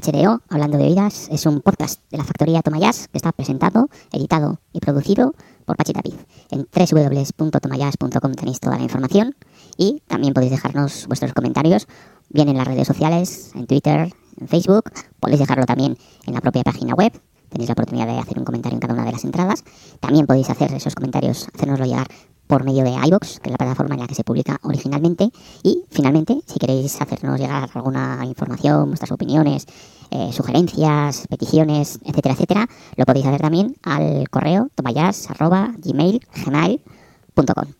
HDO, Hablando de Oídas, es un podcast de la factoría Tomayas que está presentado, editado y producido por Pachi Tapiz. En www.tomayas.com tenéis toda la información y también podéis dejarnos vuestros comentarios, bien en las redes sociales, en Twitter, en Facebook, podéis dejarlo también en la propia página web. Tenéis la oportunidad de hacer un comentario en cada una de las entradas. También podéis hacer esos comentarios, hacérnoslo llegar por medio de iBox, que es la plataforma en la que se publica originalmente. Y finalmente, si queréis hacernos llegar alguna información, vuestras opiniones, eh, sugerencias, peticiones, etcétera, etcétera, lo podéis hacer también al correo tomayas.gmail.com.